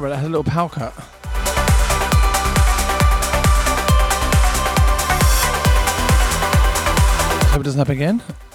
sorry that. I had a little power cut. Hope it doesn't happen again.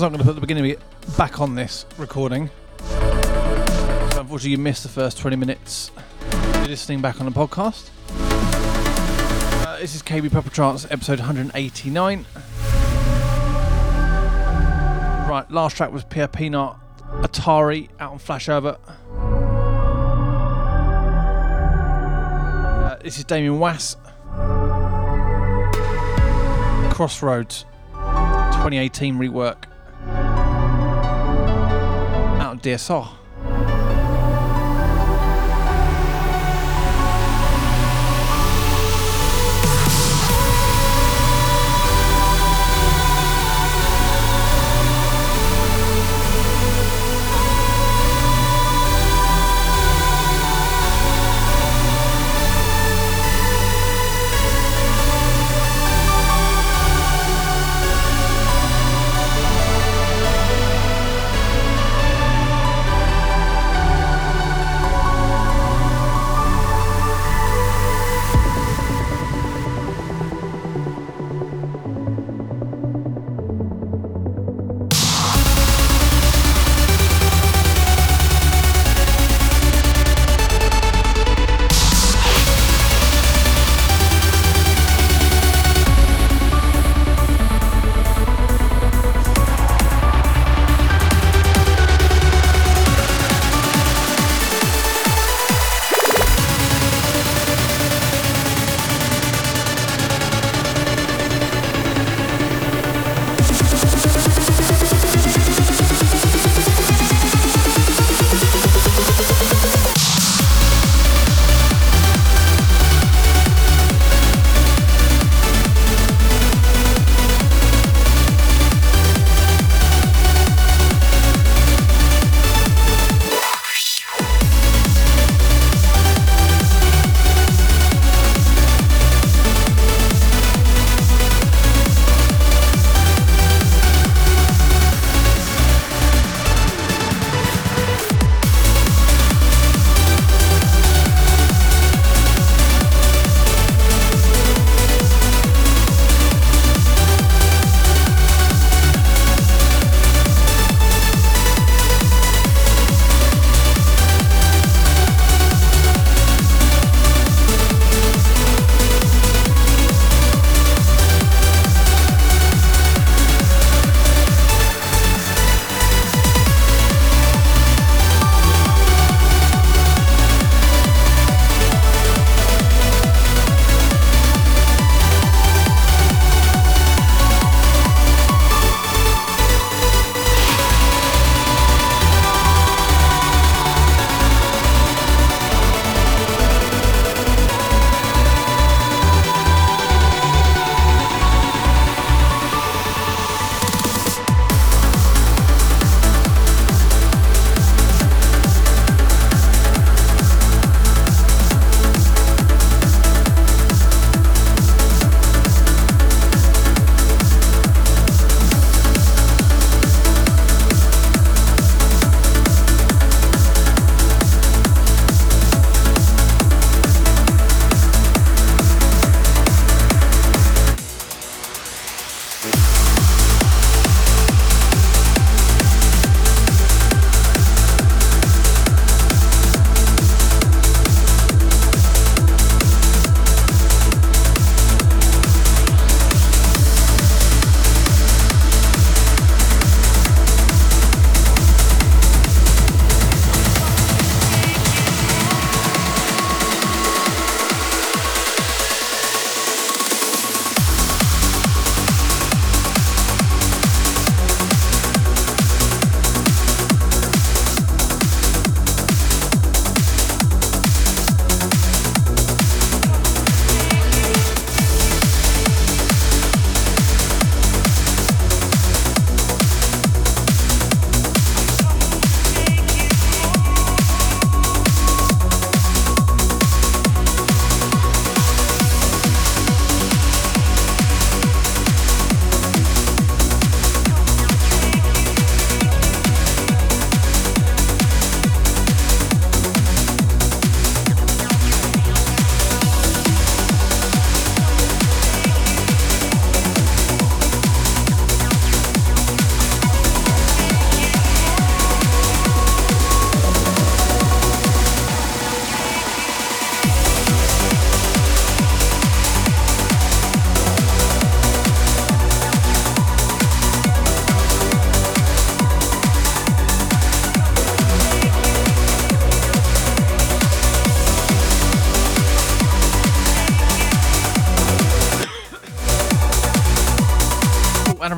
I'm not going to put the beginning of it back on this recording. So unfortunately, you missed the first 20 minutes listening back on the podcast. Uh, this is KB Proper Trance, episode 189. Right, last track was Pierre Pienaar Atari out on Flashover. Uh, this is Damien Wass. Crossroads 2018 rework. DSR.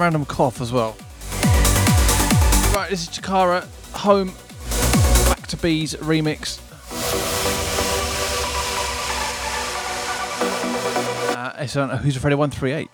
Random cough as well. Right, this is Chikara, Home, Back to Bees remix. Uh, it's on Who's Afraid of 138.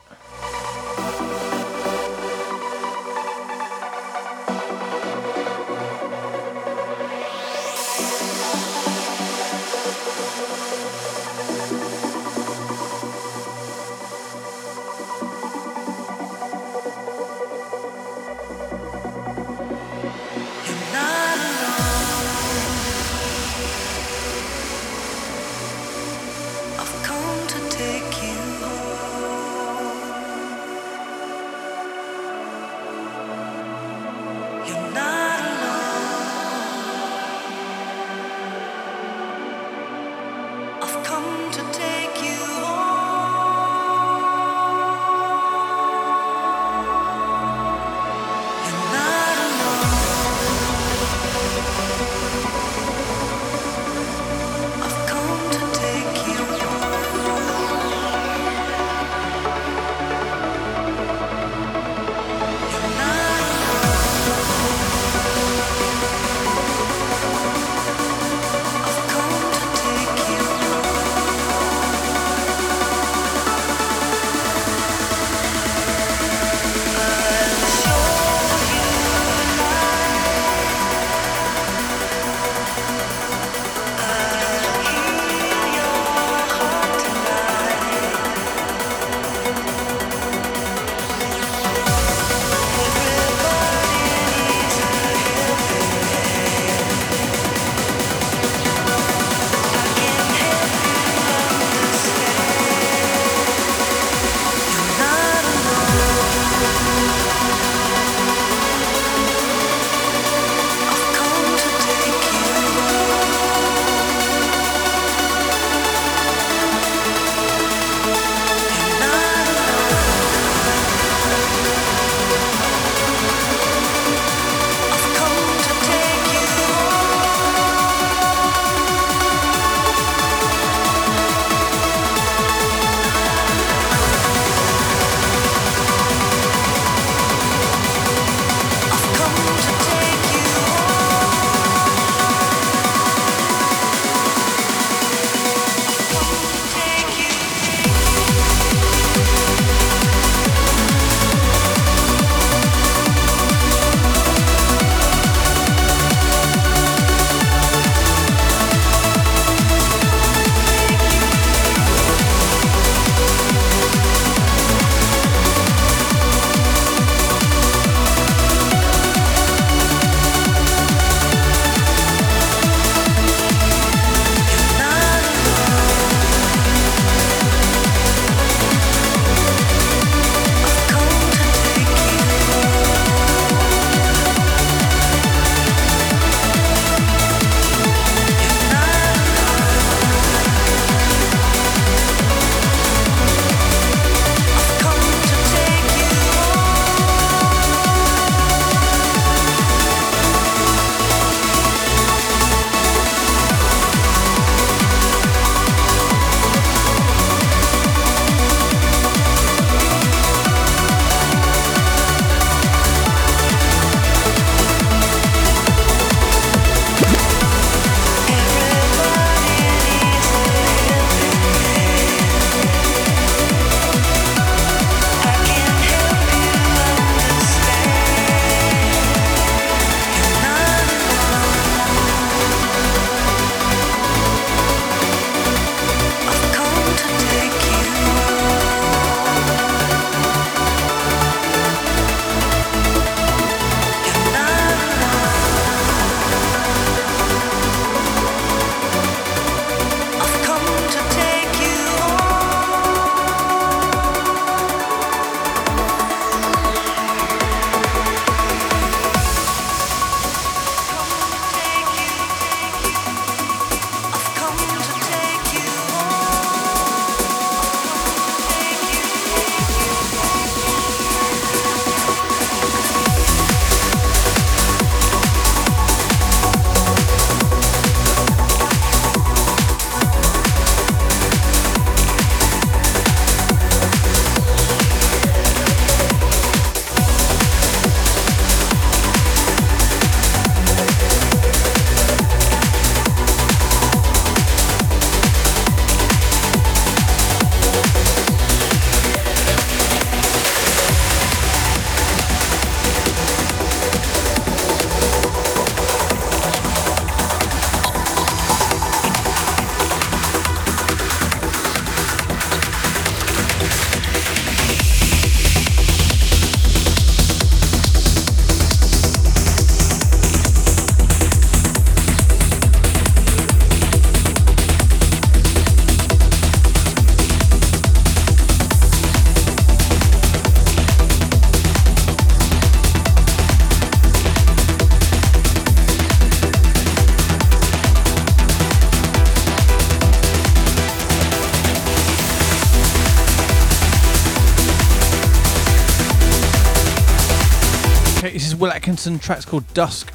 Will track's called Dusk.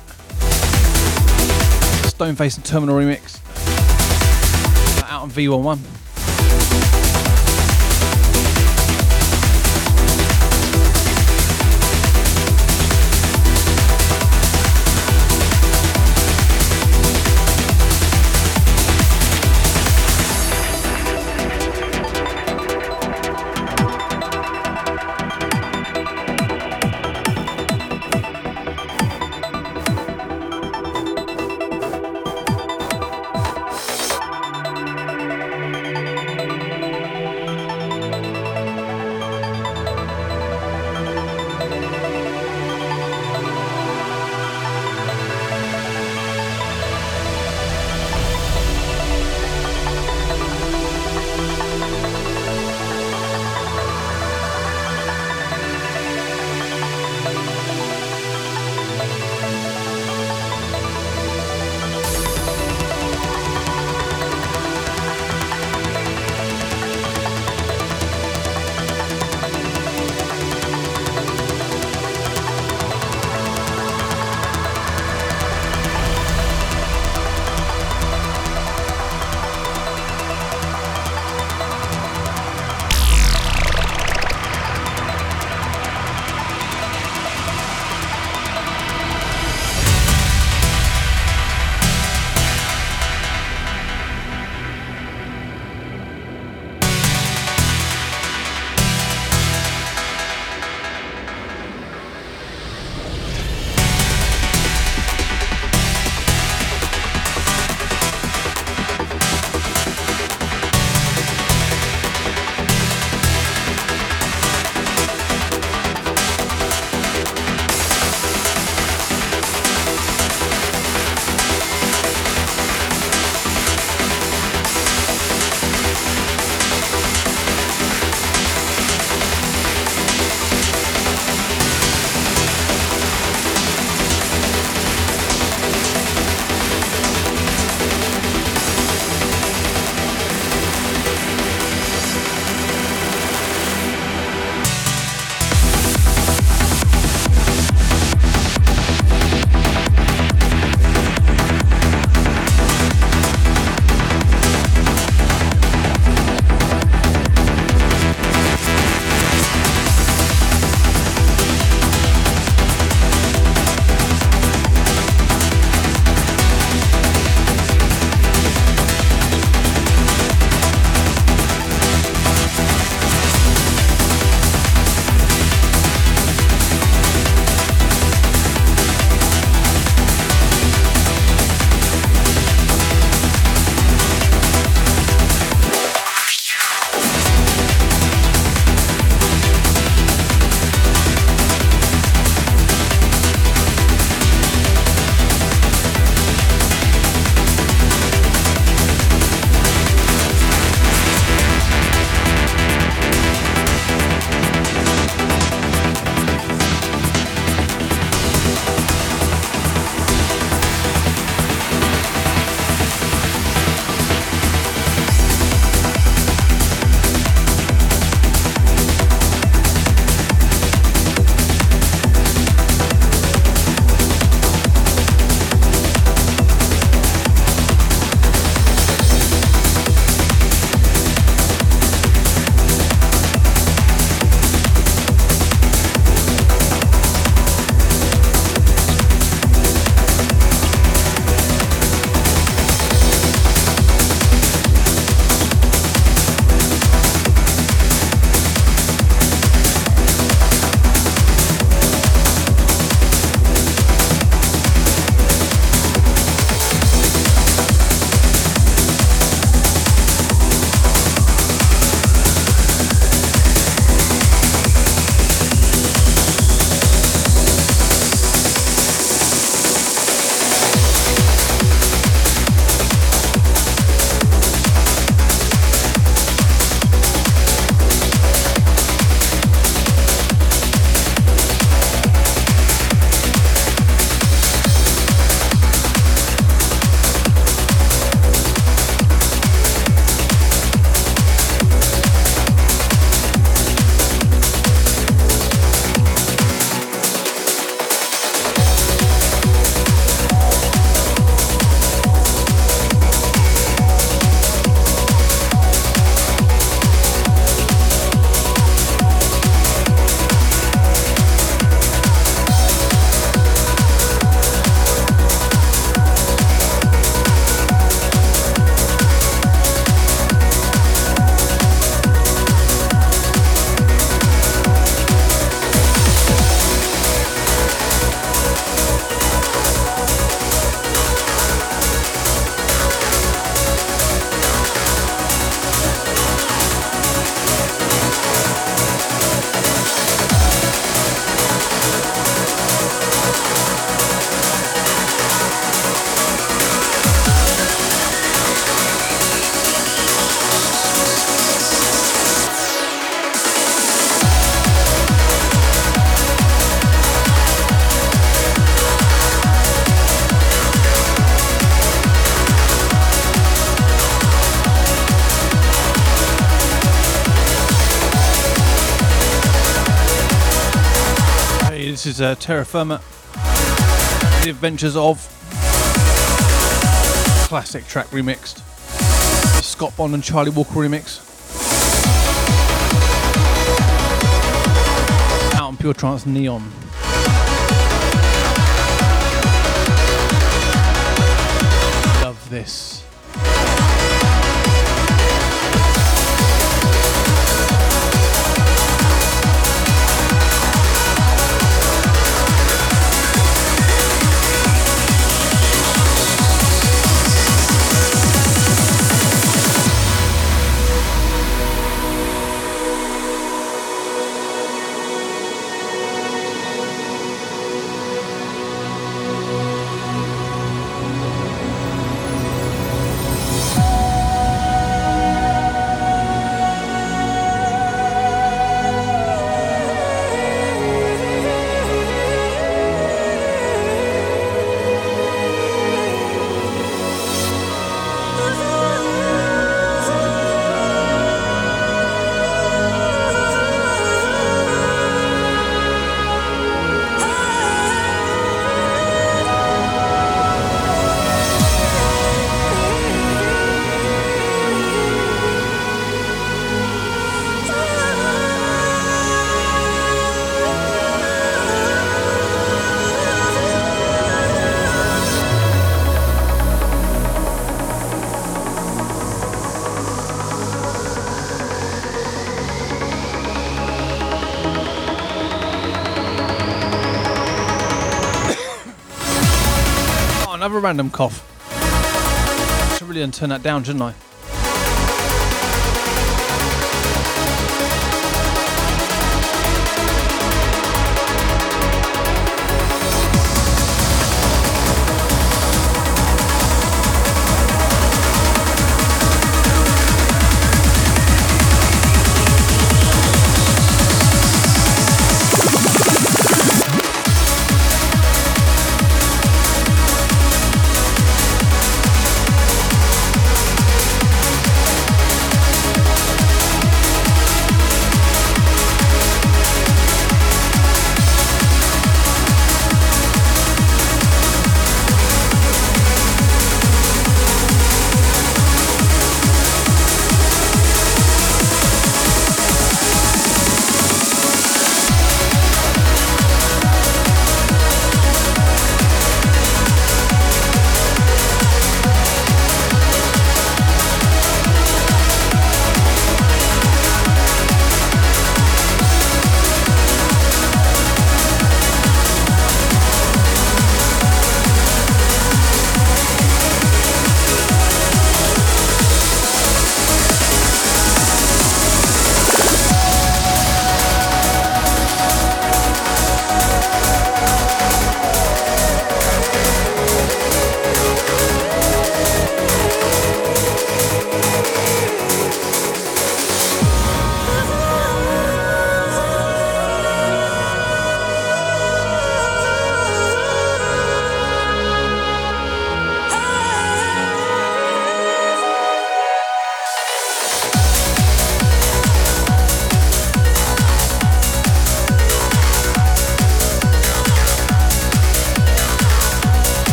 Stoneface and Terminal remix. Out on V11. Is uh, Terra Firma, The Adventures of classic track remixed. Scott Bond and Charlie Walker remix. Out on Pure Trance Neon. Love this. Random cough. Should really turn that down, shouldn't I?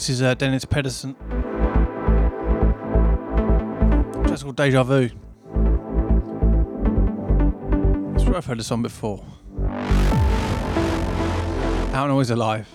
This is uh, Dennis Pedersen. That's called Deja Vu. I swear I've heard this song before. Out and always alive.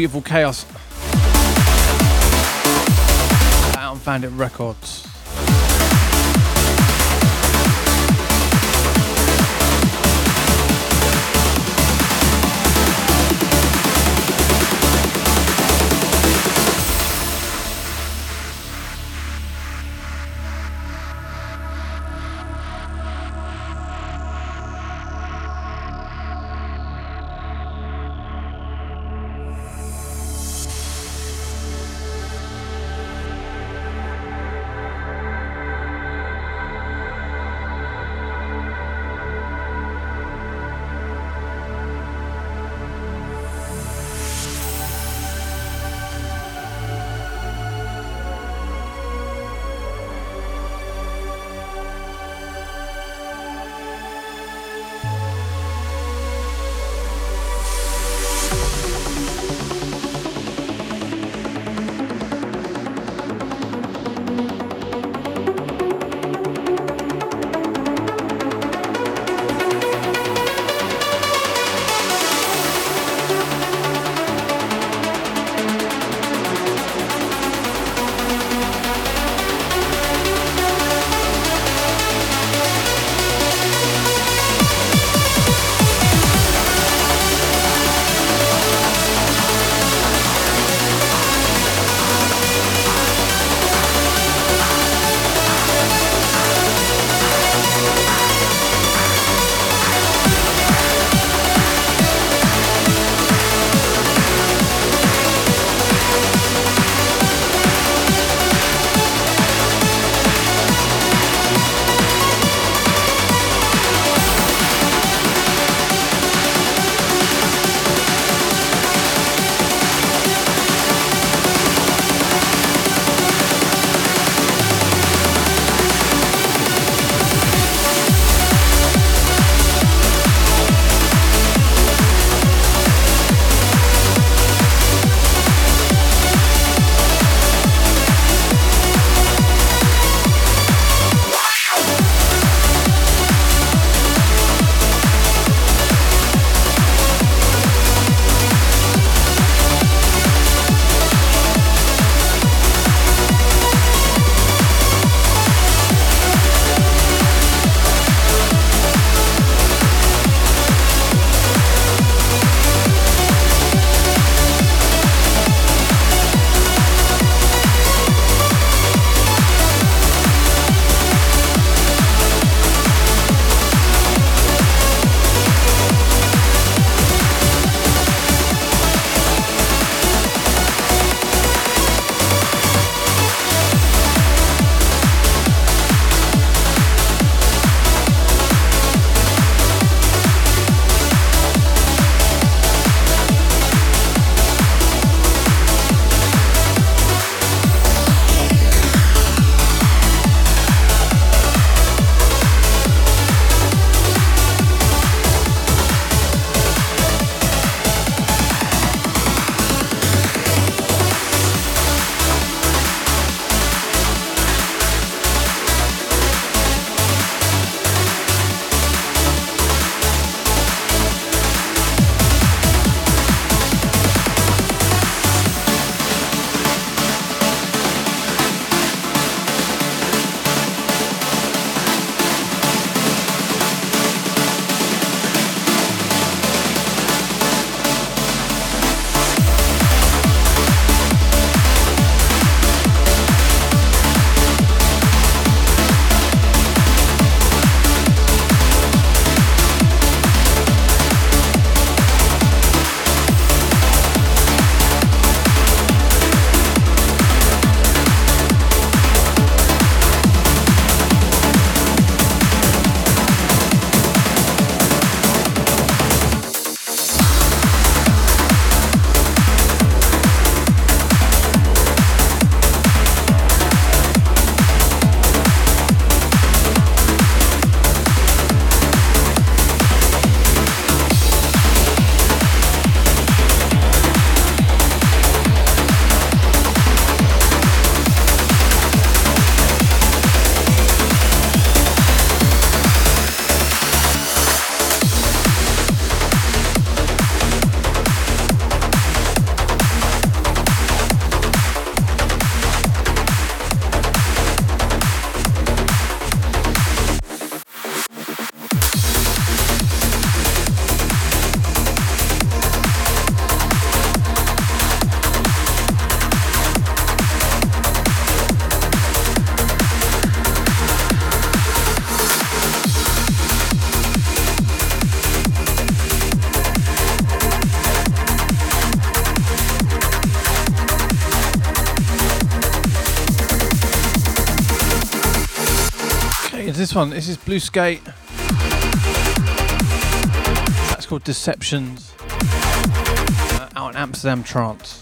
Beautiful Chaos. Out on Bandit Records. This one. This is Blue Skate. That's called Deceptions. Uh, out in Amsterdam Trance.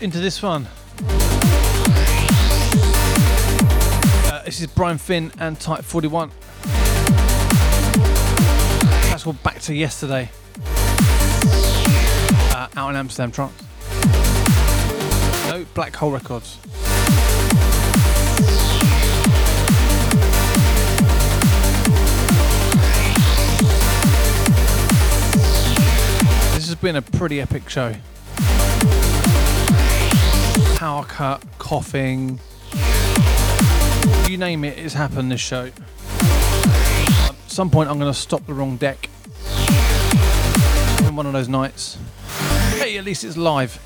Into this one. Uh, this is Brian Finn and Type 41. That's called Back to Yesterday. Uh, out in Amsterdam Trance. No, Black Hole Records. This has been a pretty epic show. Power cut, coughing, you name it, it's happened this show. At some point, I'm going to stop the wrong deck. On one of those nights. Hey, at least it's live.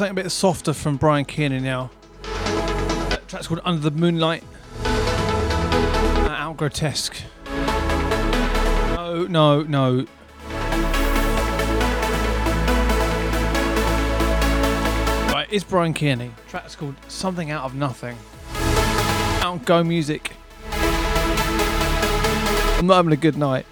Something a bit softer from Bryan Kearney now. That track's called Under the Moonlight. Uh, out grotesque. No, no, no. Right, it's Bryan Kearney. Track's called Something Out of Nothing. Out Go Music. I'm not having a good night.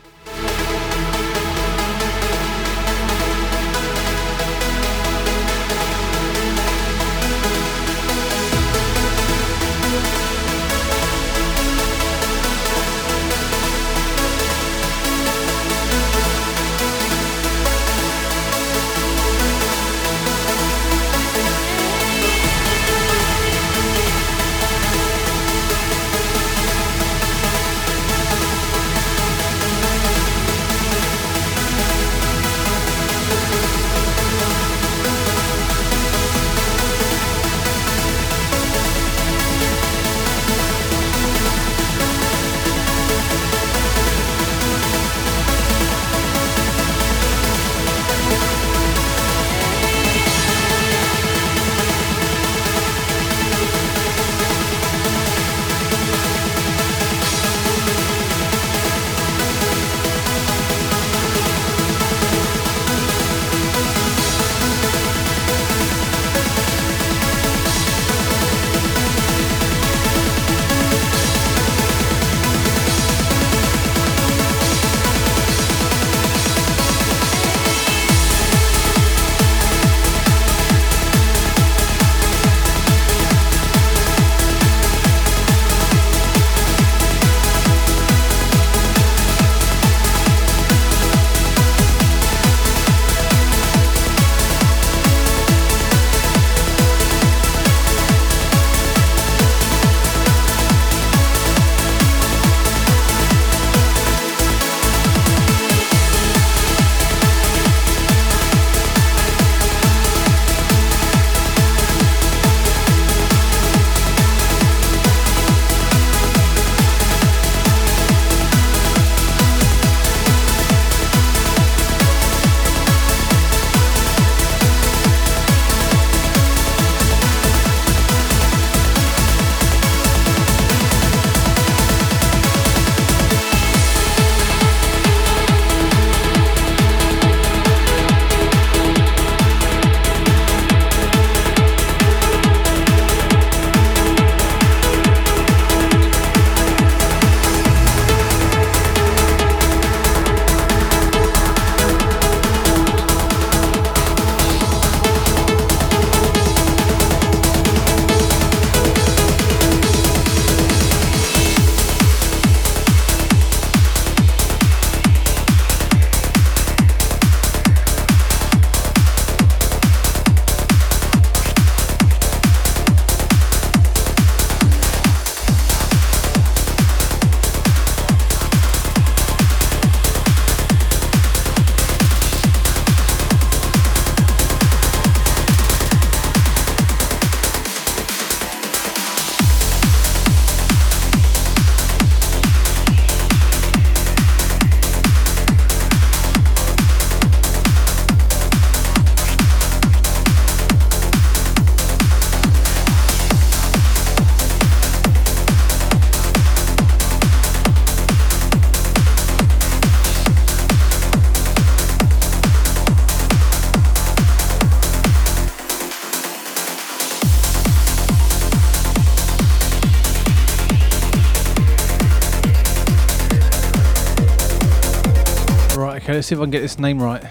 Let's see if I can get this name right.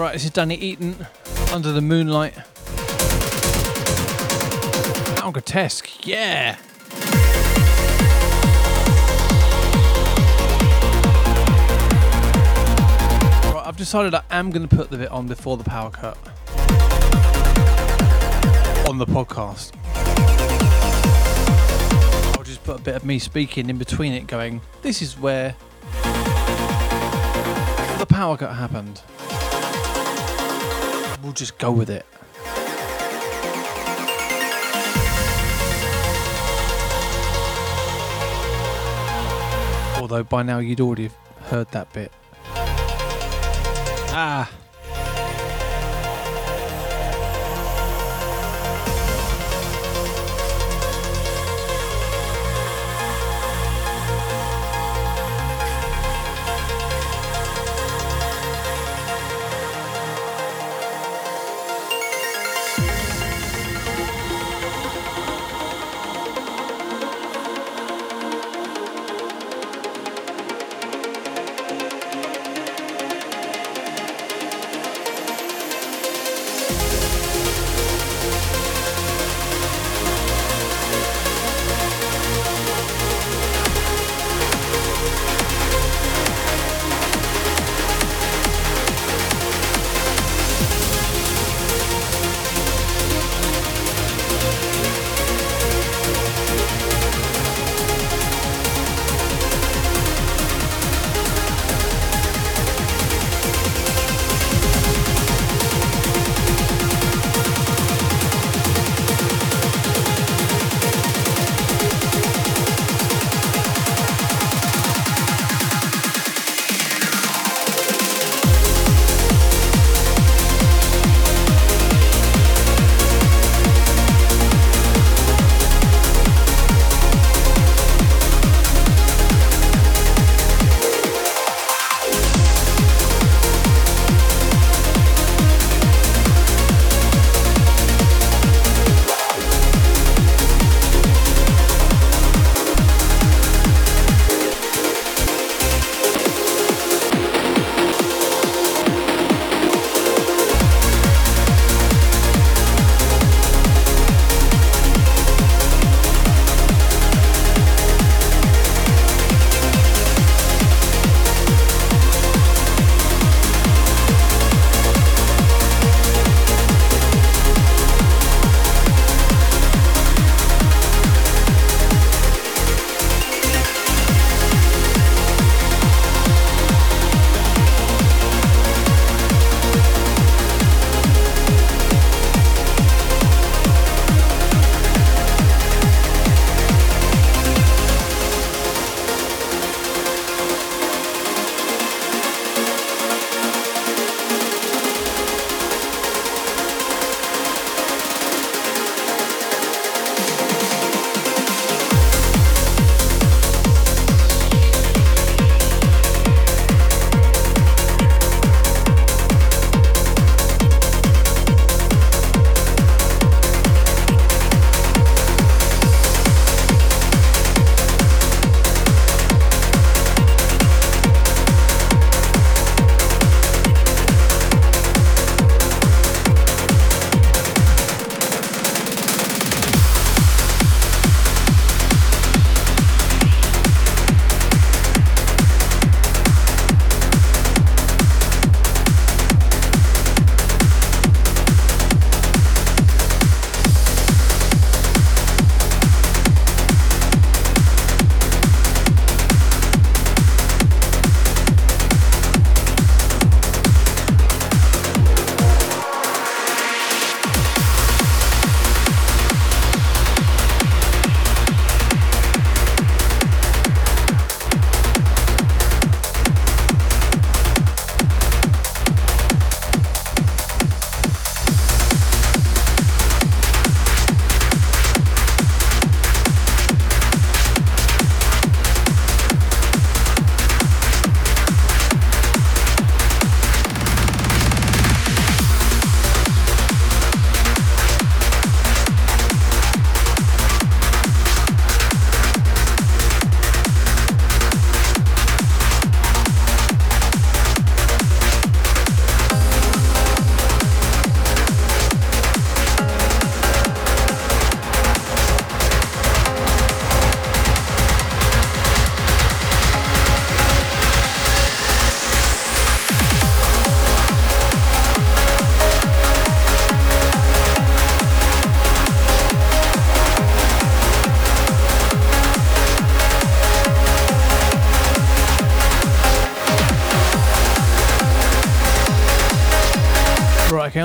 Right, this is Danny Eaton, Under the Moonlight. How grotesque, yeah! Right, I've decided I am going to put the bit on before the power cut on the podcast. I'll just put a bit of me speaking in between it, going, This is where the power cut happened. We'll just go with it. Although by now you'd already heard that bit. Ah.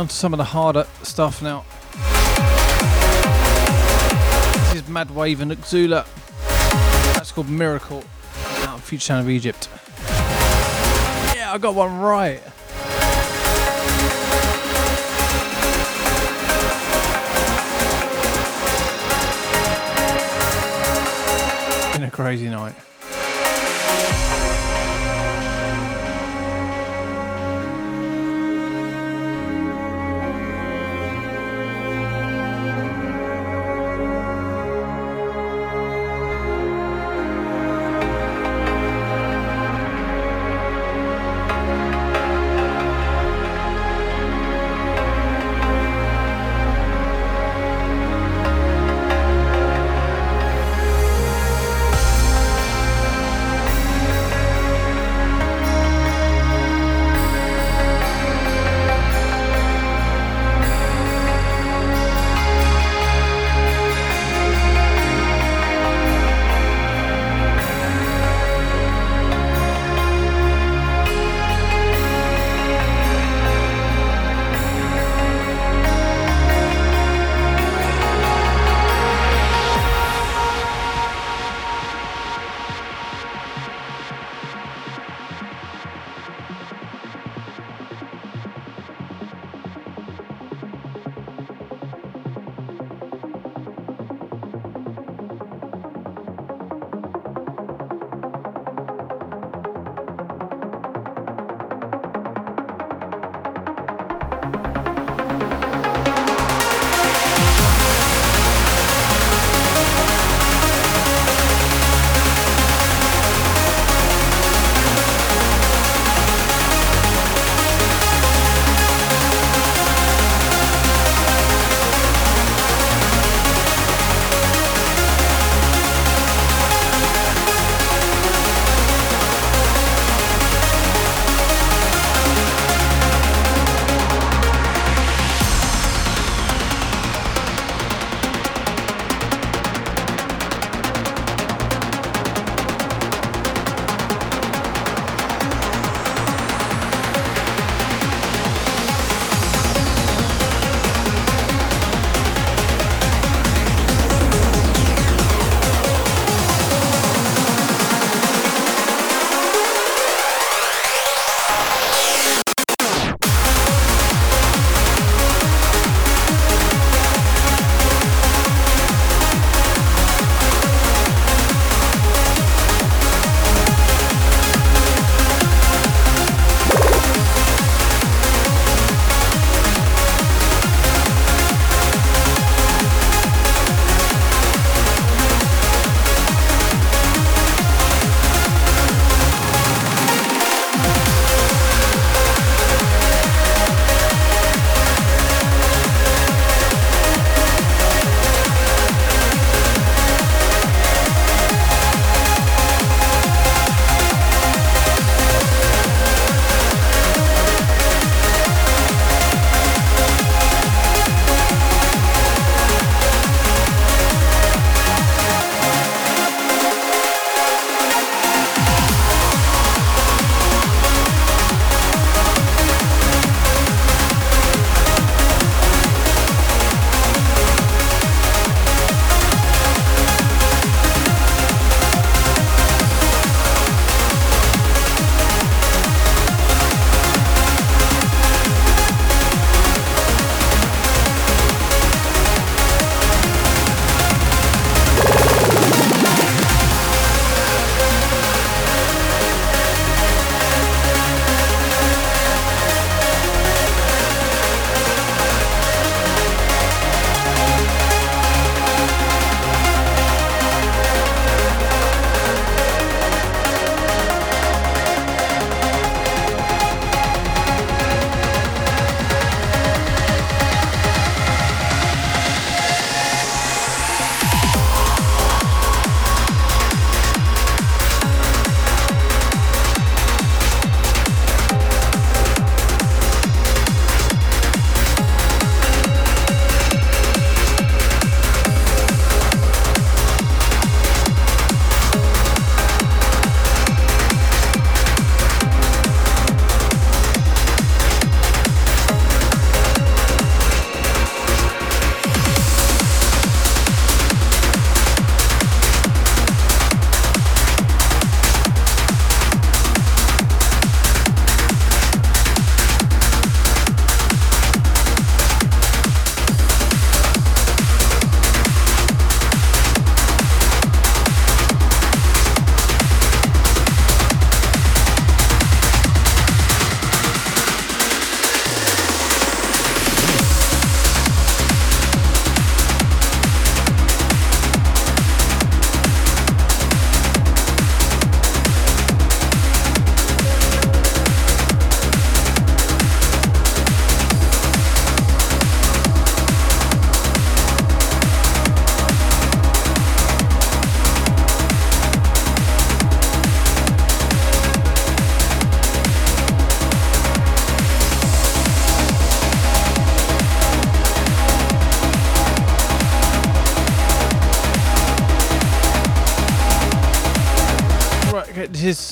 On to some of the harder stuff now. This is Mad Wave and Uxula. That's called Miracle out of Future Sound of Egypt. Yeah, I got one right. Been a crazy night.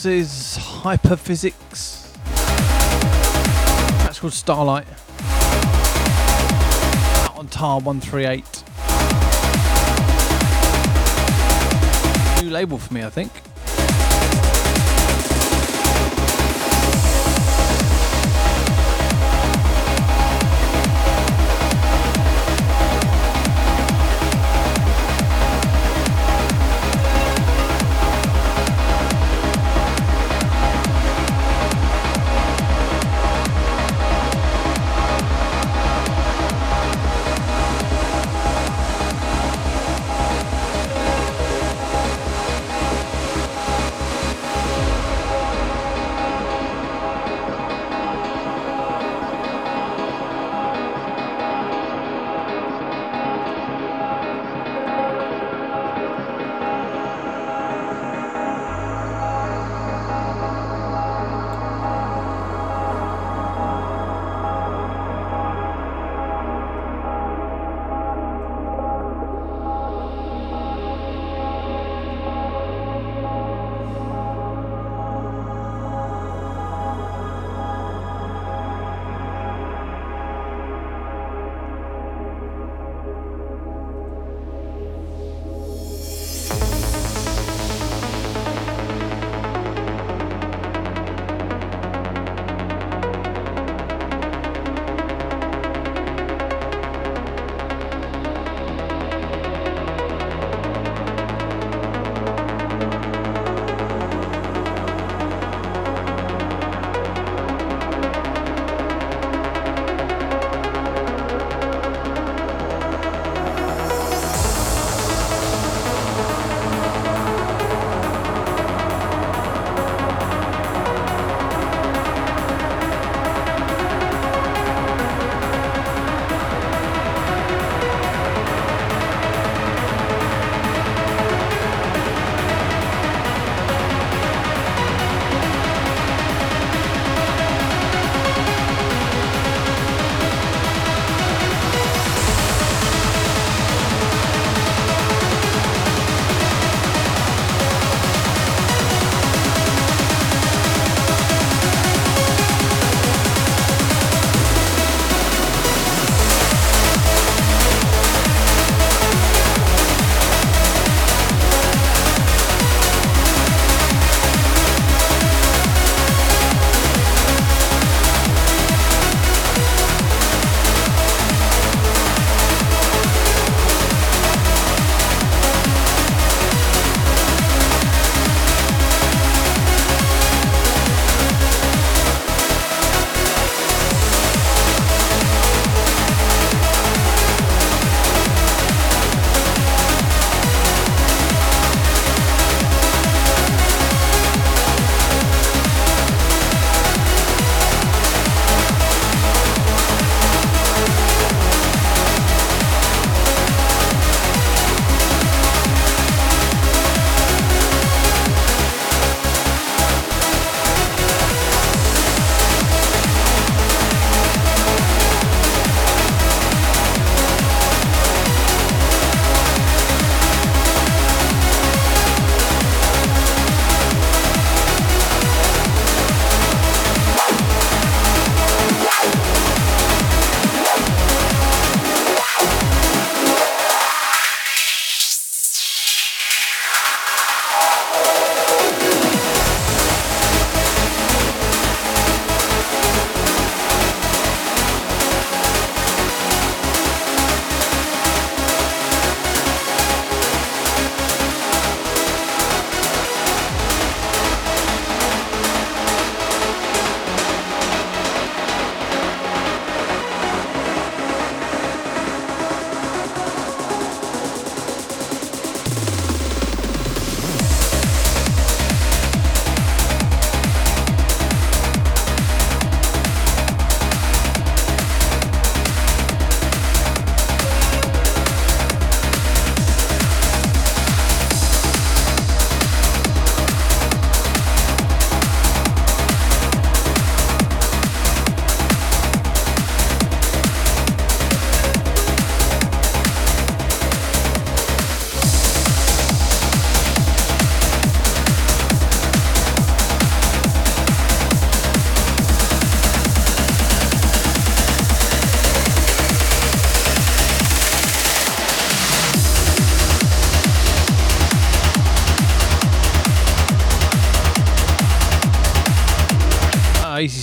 This is Hyperphysics. That's called Starlight. Out on TAR 138. New label for me, I think.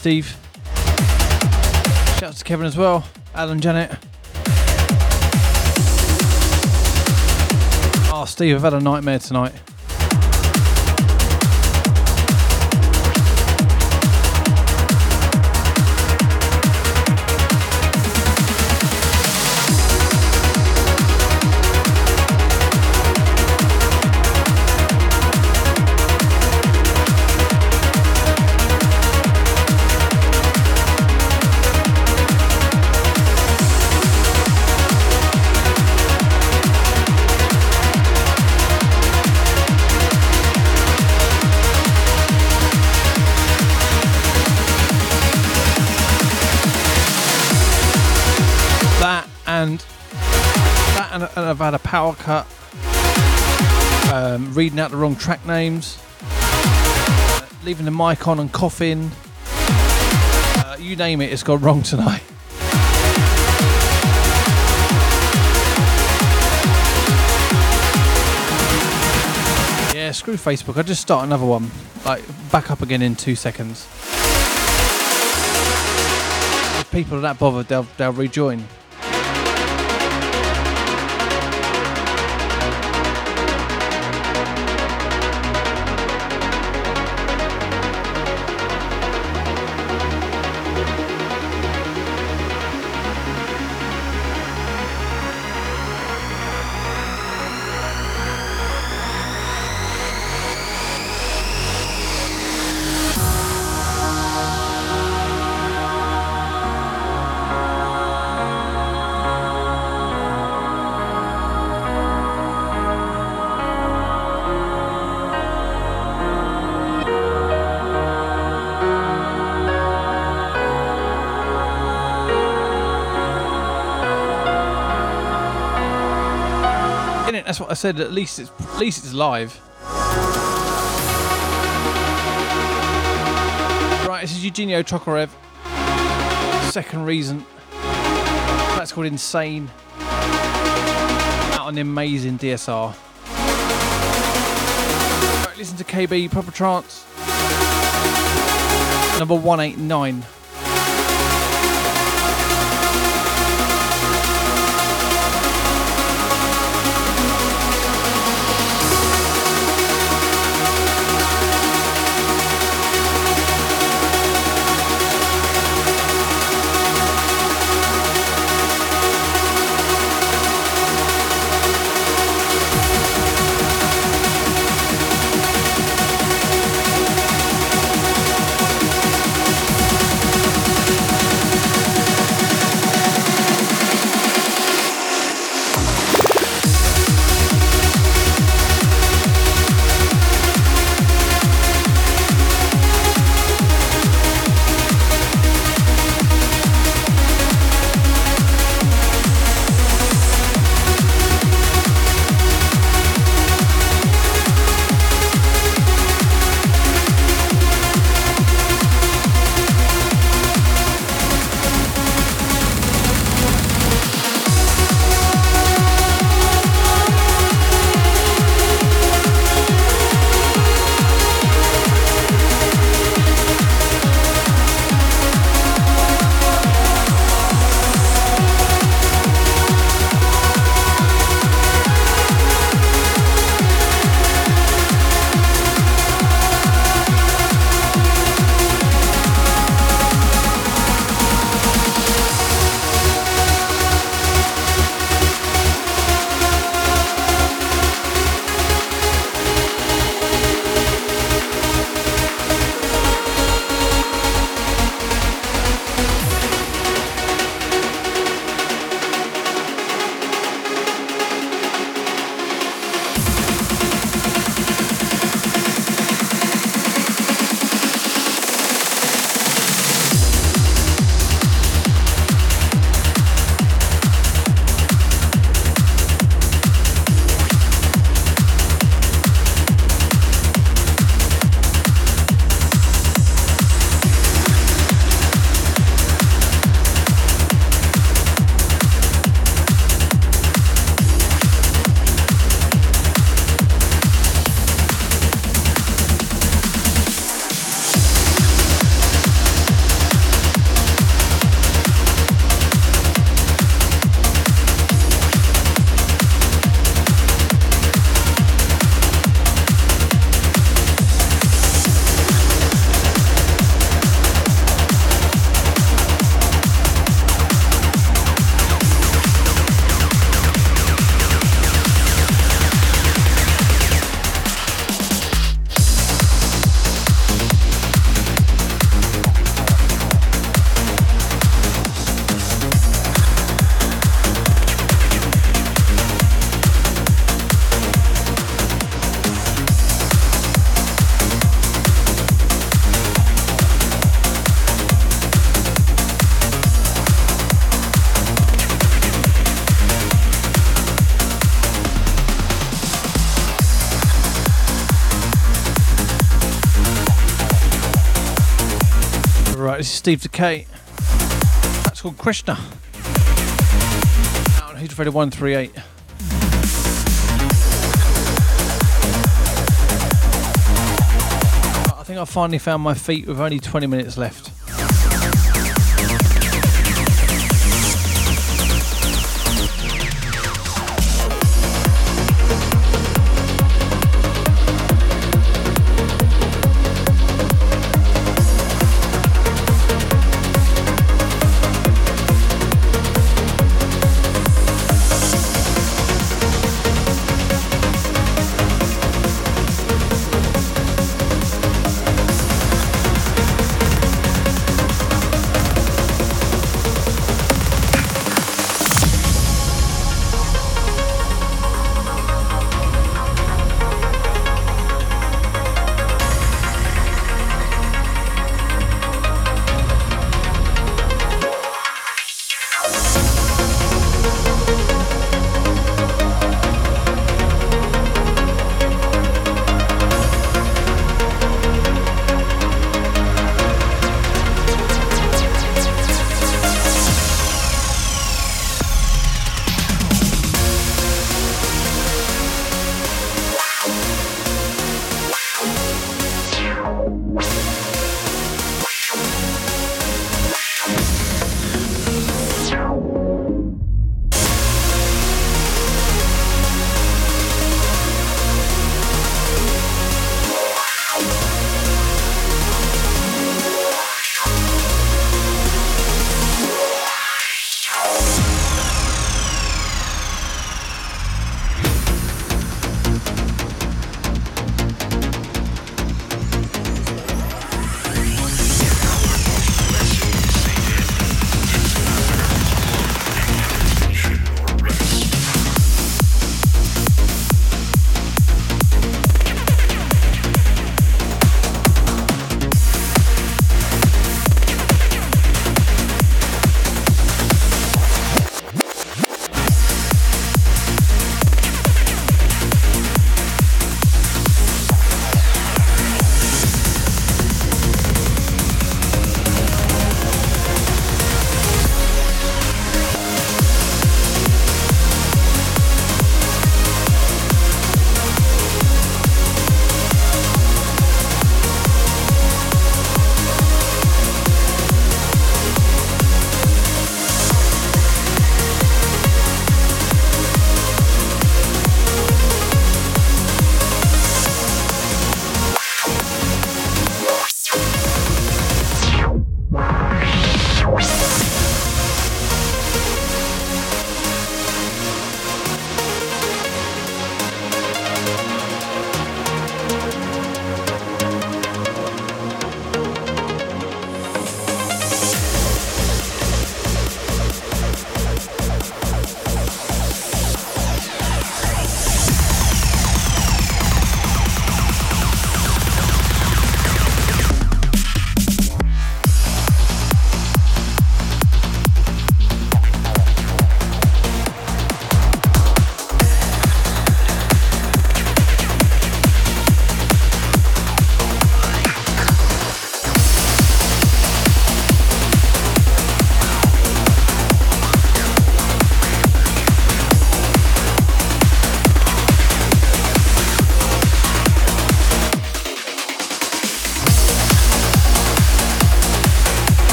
Steve. Shout out to Kevin as well. Alan, Janet. Oh, Steve, I've had a nightmare tonight. Power cut, um, reading out the wrong track names, uh, leaving the mic on and coughing. Uh, you name it, it's gone wrong tonight. Yeah, screw Facebook. I just start another one. Like back up again in two seconds. If people are that bothered, they'll they'll rejoin. That's what I said. At least it's at least it's live. Right, this is Eugenio Tokarev. Second reason. That's called Insane. Out on the amazing DSR. Right, listen to KB Proper Trance. Number 189. Steve Dekay. That's called Krishna. Out on Ready 138. I think I finally found my feet with only 20 minutes left.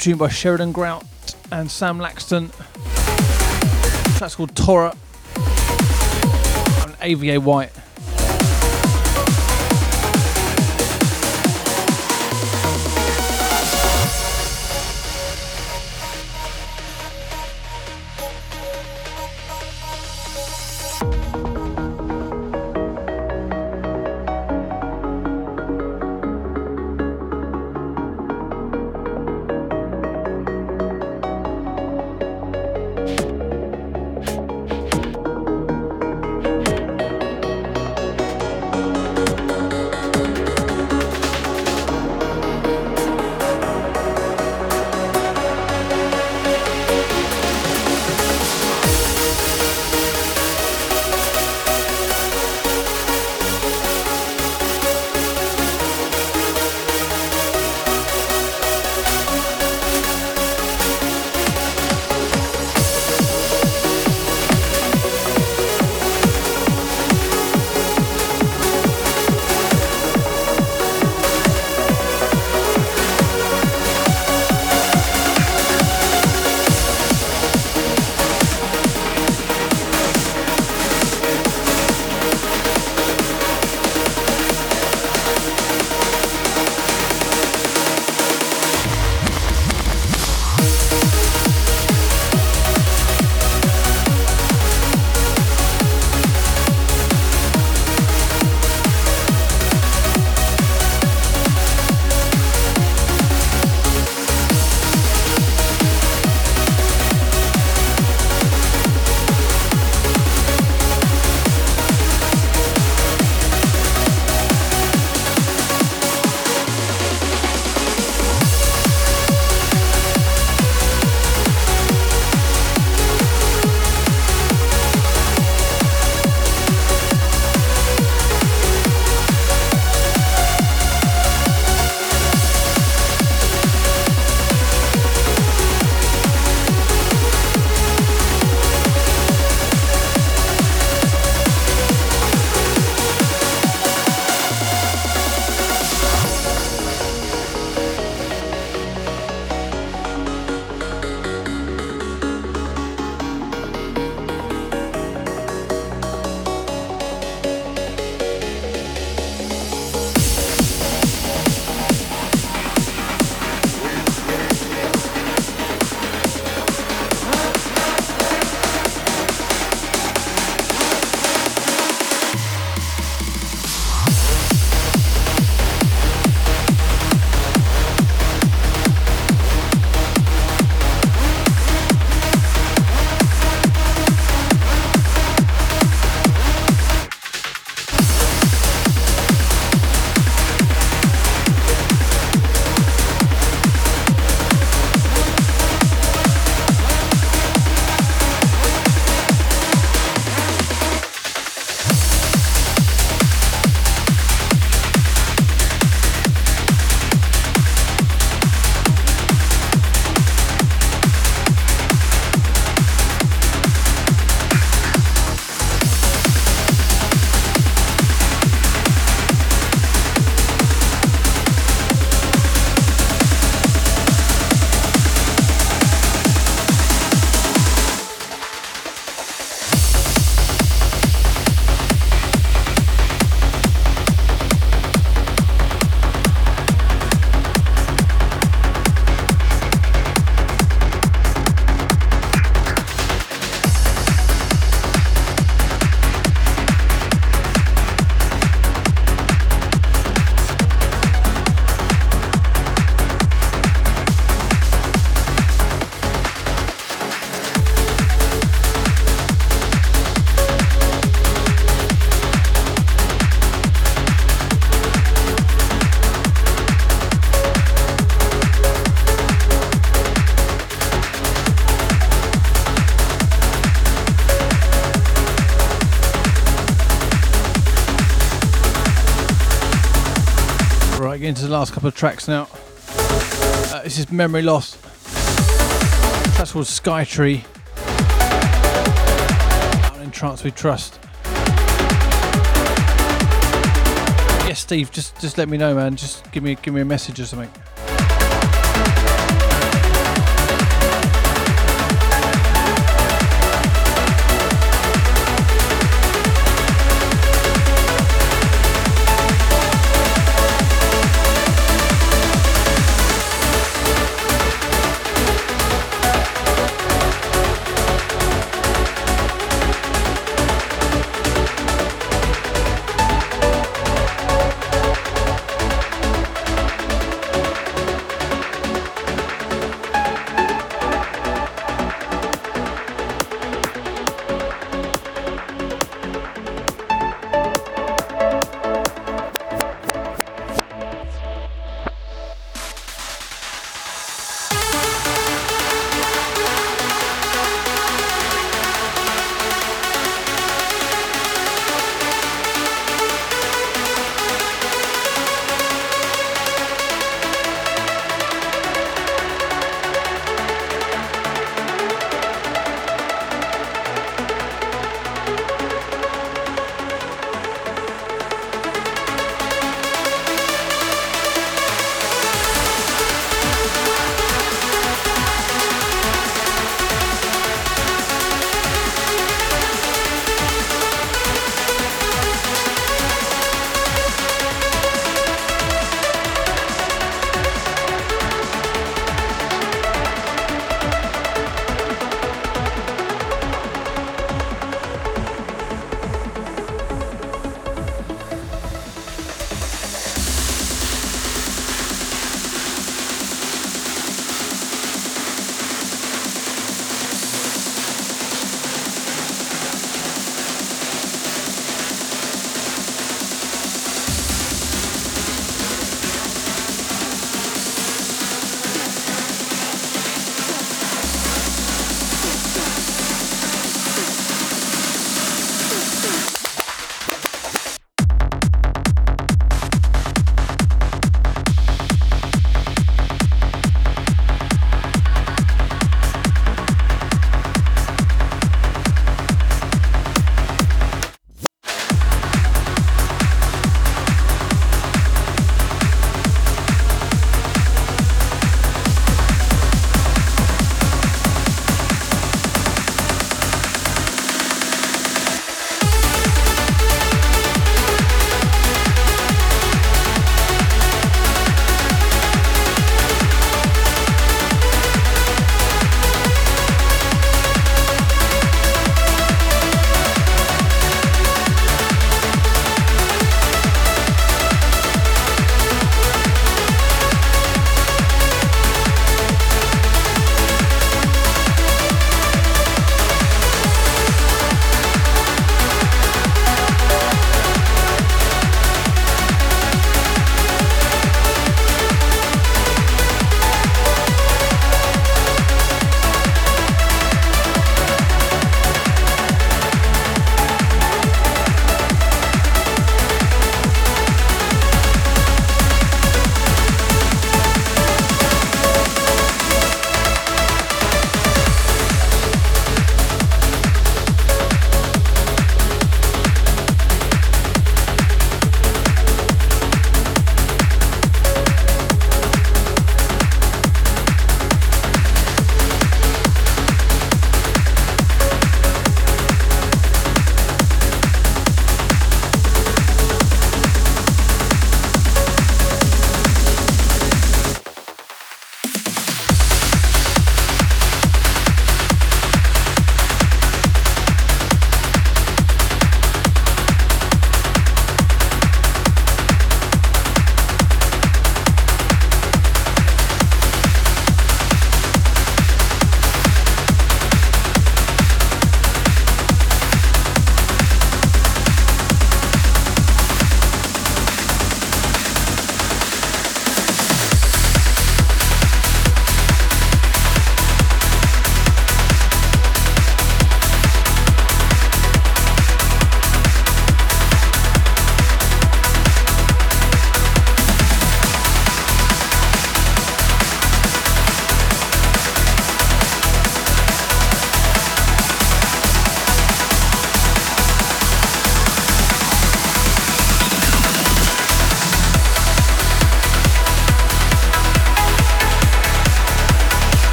Tune by Sheridan Grout and Sam Laxton. That's called Torah and AVA White. Couple of tracks now. Uh, this is Memory Loss. That's called Skytree. Out in Trance We Trust. Yes, Steve. Just just let me know, man. Just give me give me a message or something.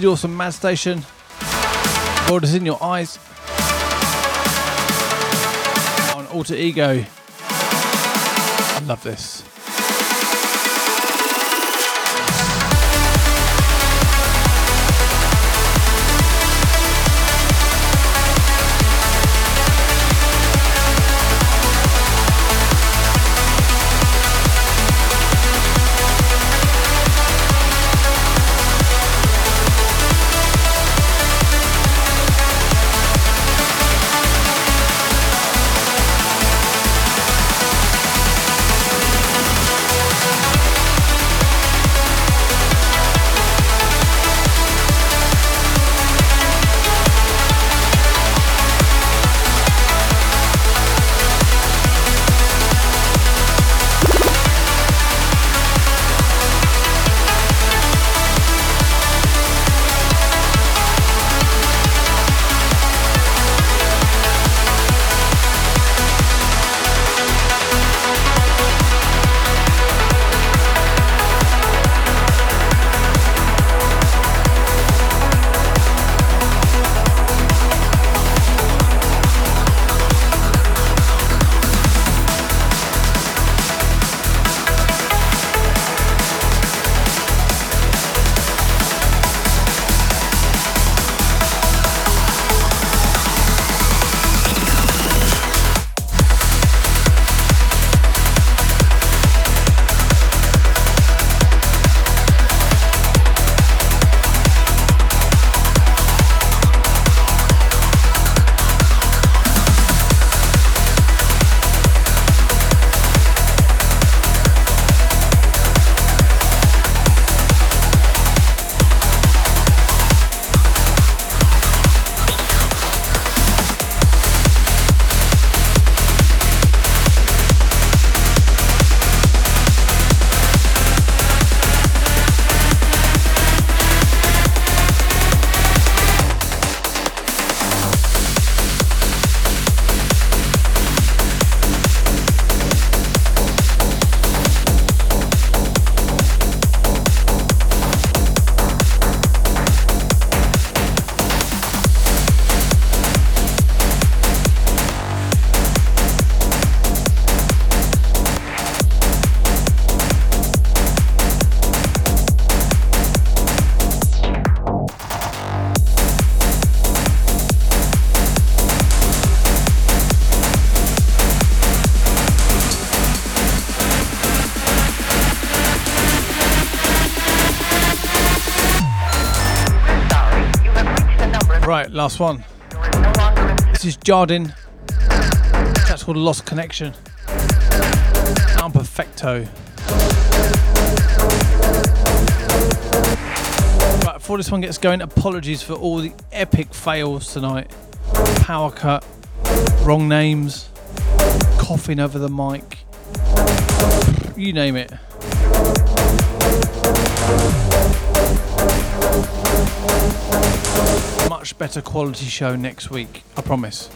Your awesome Mad Station. Is in your eyes. On Alter Ego. I love this. Last one. This is Jardin. That's called Lost Connection. Perfecto. Right, before this one gets going, apologies for all the epic fails tonight. Power cut, wrong names, coughing over the mic. You name it. Better quality show next week, I promise.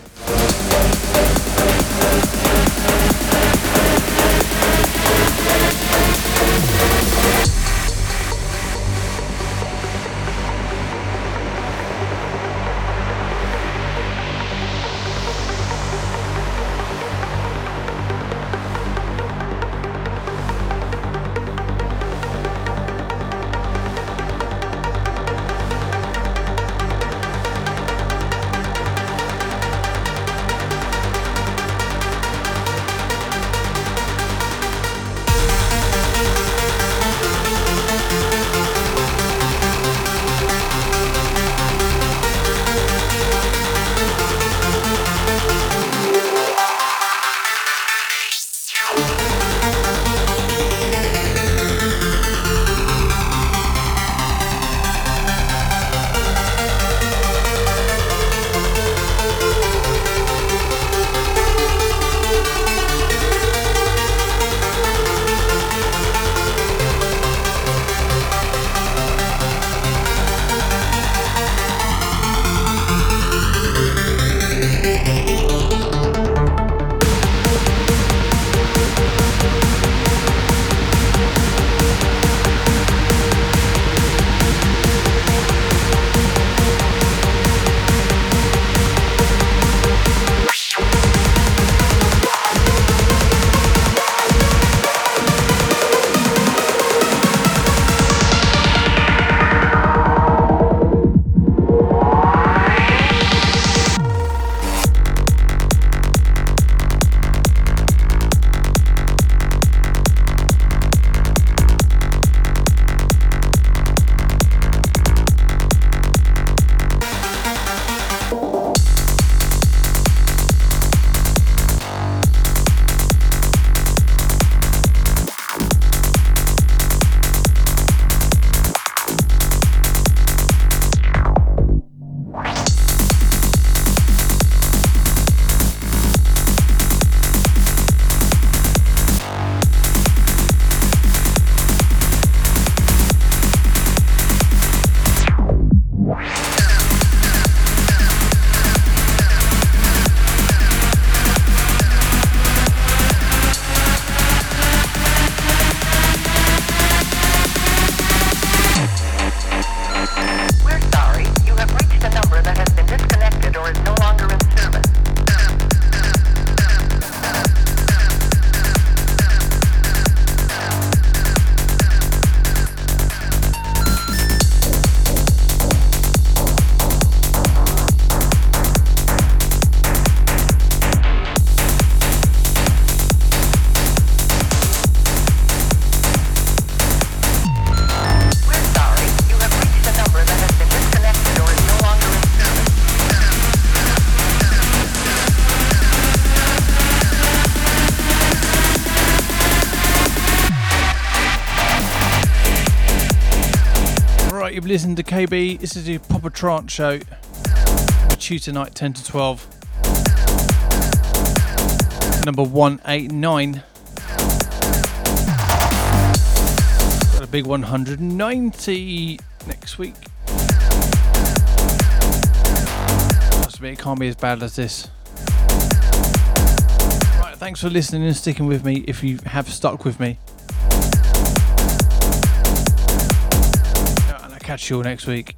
This is the Proper Trance Show. Tuesday night, 10 to 12. Number 189. Got a big 190 next week. Must admit, it can't be as bad as this. Right, thanks for listening and sticking with me if you have stuck with me. And I'll catch you all next week.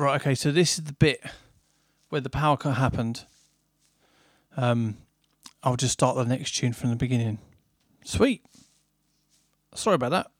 Right, okay, so this is the bit where the power cut happened. Um, I'll just start the next tune from the beginning. Sweet. Sorry about that.